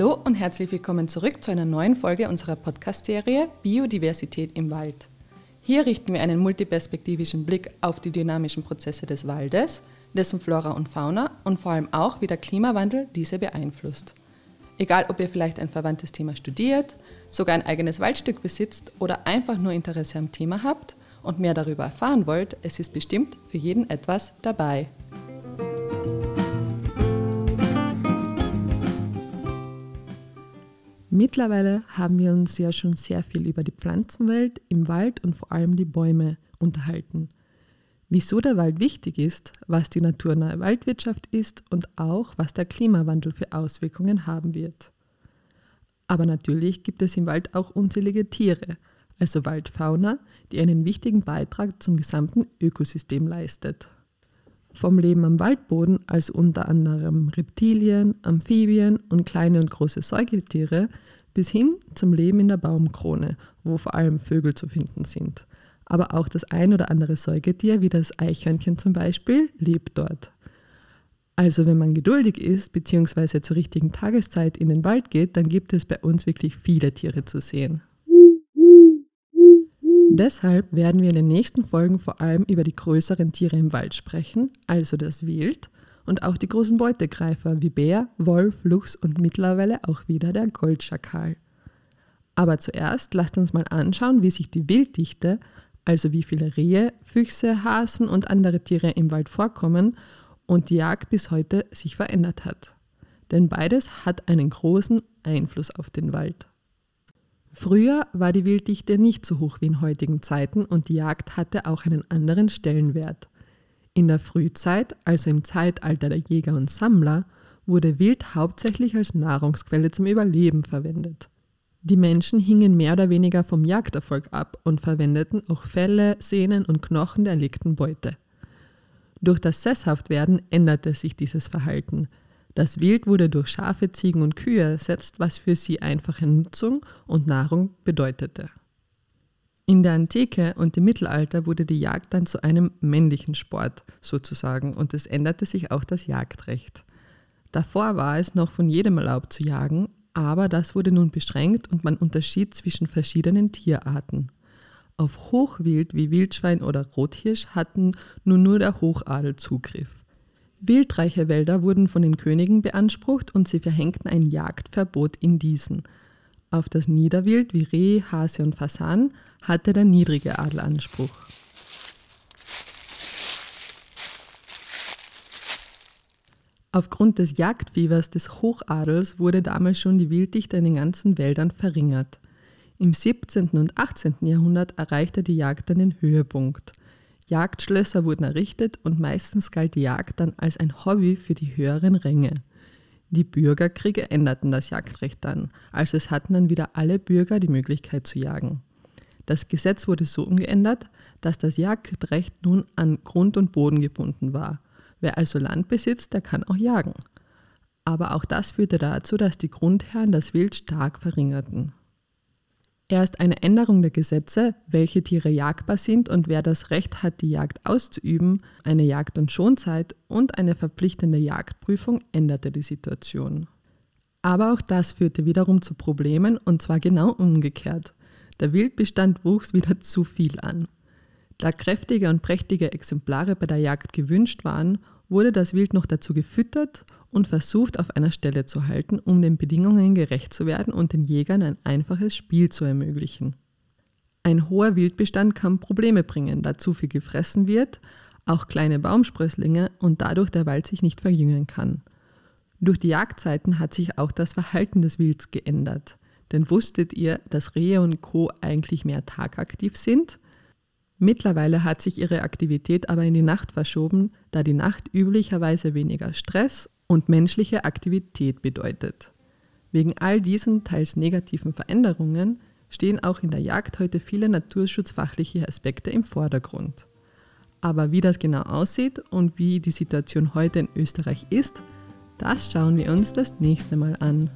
Hallo und herzlich willkommen zurück zu einer neuen Folge unserer Podcast-Serie Biodiversität im Wald. Hier richten wir einen multiperspektivischen Blick auf die dynamischen Prozesse des Waldes, dessen Flora und Fauna und vor allem auch, wie der Klimawandel diese beeinflusst. Egal, ob ihr vielleicht ein verwandtes Thema studiert, sogar ein eigenes Waldstück besitzt oder einfach nur Interesse am Thema habt und mehr darüber erfahren wollt, es ist bestimmt für jeden etwas dabei. Mittlerweile haben wir uns ja schon sehr viel über die Pflanzenwelt im Wald und vor allem die Bäume unterhalten. Wieso der Wald wichtig ist, was die naturnahe Waldwirtschaft ist und auch, was der Klimawandel für Auswirkungen haben wird. Aber natürlich gibt es im Wald auch unzählige Tiere, also Waldfauna, die einen wichtigen Beitrag zum gesamten Ökosystem leistet. Vom Leben am Waldboden als unter anderem Reptilien, Amphibien und kleine und große Säugetiere bis hin zum Leben in der Baumkrone, wo vor allem Vögel zu finden sind. Aber auch das ein oder andere Säugetier, wie das Eichhörnchen zum Beispiel, lebt dort. Also wenn man geduldig ist bzw. zur richtigen Tageszeit in den Wald geht, dann gibt es bei uns wirklich viele Tiere zu sehen. Deshalb werden wir in den nächsten Folgen vor allem über die größeren Tiere im Wald sprechen, also das Wild und auch die großen Beutegreifer wie Bär, Wolf, Luchs und mittlerweile auch wieder der Goldschakal. Aber zuerst lasst uns mal anschauen, wie sich die Wilddichte, also wie viele Rehe, Füchse, Hasen und andere Tiere im Wald vorkommen und die Jagd bis heute sich verändert hat. Denn beides hat einen großen Einfluss auf den Wald. Früher war die Wilddichte nicht so hoch wie in heutigen Zeiten und die Jagd hatte auch einen anderen Stellenwert. In der Frühzeit, also im Zeitalter der Jäger und Sammler, wurde Wild hauptsächlich als Nahrungsquelle zum Überleben verwendet. Die Menschen hingen mehr oder weniger vom Jagderfolg ab und verwendeten auch Felle, Sehnen und Knochen der erlegten Beute. Durch das Sesshaftwerden änderte sich dieses Verhalten. Das Wild wurde durch Schafe, Ziegen und Kühe ersetzt, was für sie einfache Nutzung und Nahrung bedeutete. In der Antike und im Mittelalter wurde die Jagd dann zu einem männlichen Sport sozusagen und es änderte sich auch das Jagdrecht. Davor war es noch von jedem erlaubt zu jagen, aber das wurde nun beschränkt und man unterschied zwischen verschiedenen Tierarten. Auf Hochwild wie Wildschwein oder Rothirsch hatten nun nur der Hochadel Zugriff. Wildreiche Wälder wurden von den Königen beansprucht und sie verhängten ein Jagdverbot in diesen. Auf das Niederwild wie Reh, Hase und Fasan hatte der niedrige Adel Anspruch. Aufgrund des Jagdfiebers des Hochadels wurde damals schon die Wilddichte in den ganzen Wäldern verringert. Im 17. und 18. Jahrhundert erreichte die Jagd den Höhepunkt. Jagdschlösser wurden errichtet und meistens galt die Jagd dann als ein Hobby für die höheren Ränge. Die Bürgerkriege änderten das Jagdrecht dann, also es hatten dann wieder alle Bürger die Möglichkeit zu jagen. Das Gesetz wurde so umgeändert, dass das Jagdrecht nun an Grund und Boden gebunden war. Wer also Land besitzt, der kann auch jagen. Aber auch das führte dazu, dass die Grundherren das Wild stark verringerten. Erst eine Änderung der Gesetze, welche Tiere jagbar sind und wer das Recht hat, die Jagd auszuüben, eine Jagd- und Schonzeit und eine verpflichtende Jagdprüfung änderte die Situation. Aber auch das führte wiederum zu Problemen und zwar genau umgekehrt. Der Wildbestand wuchs wieder zu viel an. Da kräftige und prächtige Exemplare bei der Jagd gewünscht waren, wurde das Wild noch dazu gefüttert und versucht auf einer Stelle zu halten, um den Bedingungen gerecht zu werden und den Jägern ein einfaches Spiel zu ermöglichen. Ein hoher Wildbestand kann Probleme bringen, da zu viel gefressen wird, auch kleine Baumsprösslinge und dadurch der Wald sich nicht verjüngen kann. Durch die Jagdzeiten hat sich auch das Verhalten des Wilds geändert. Denn wusstet ihr, dass Rehe und Co. eigentlich mehr tagaktiv sind? Mittlerweile hat sich ihre Aktivität aber in die Nacht verschoben, da die Nacht üblicherweise weniger Stress und menschliche Aktivität bedeutet. Wegen all diesen teils negativen Veränderungen stehen auch in der Jagd heute viele naturschutzfachliche Aspekte im Vordergrund. Aber wie das genau aussieht und wie die Situation heute in Österreich ist, das schauen wir uns das nächste Mal an.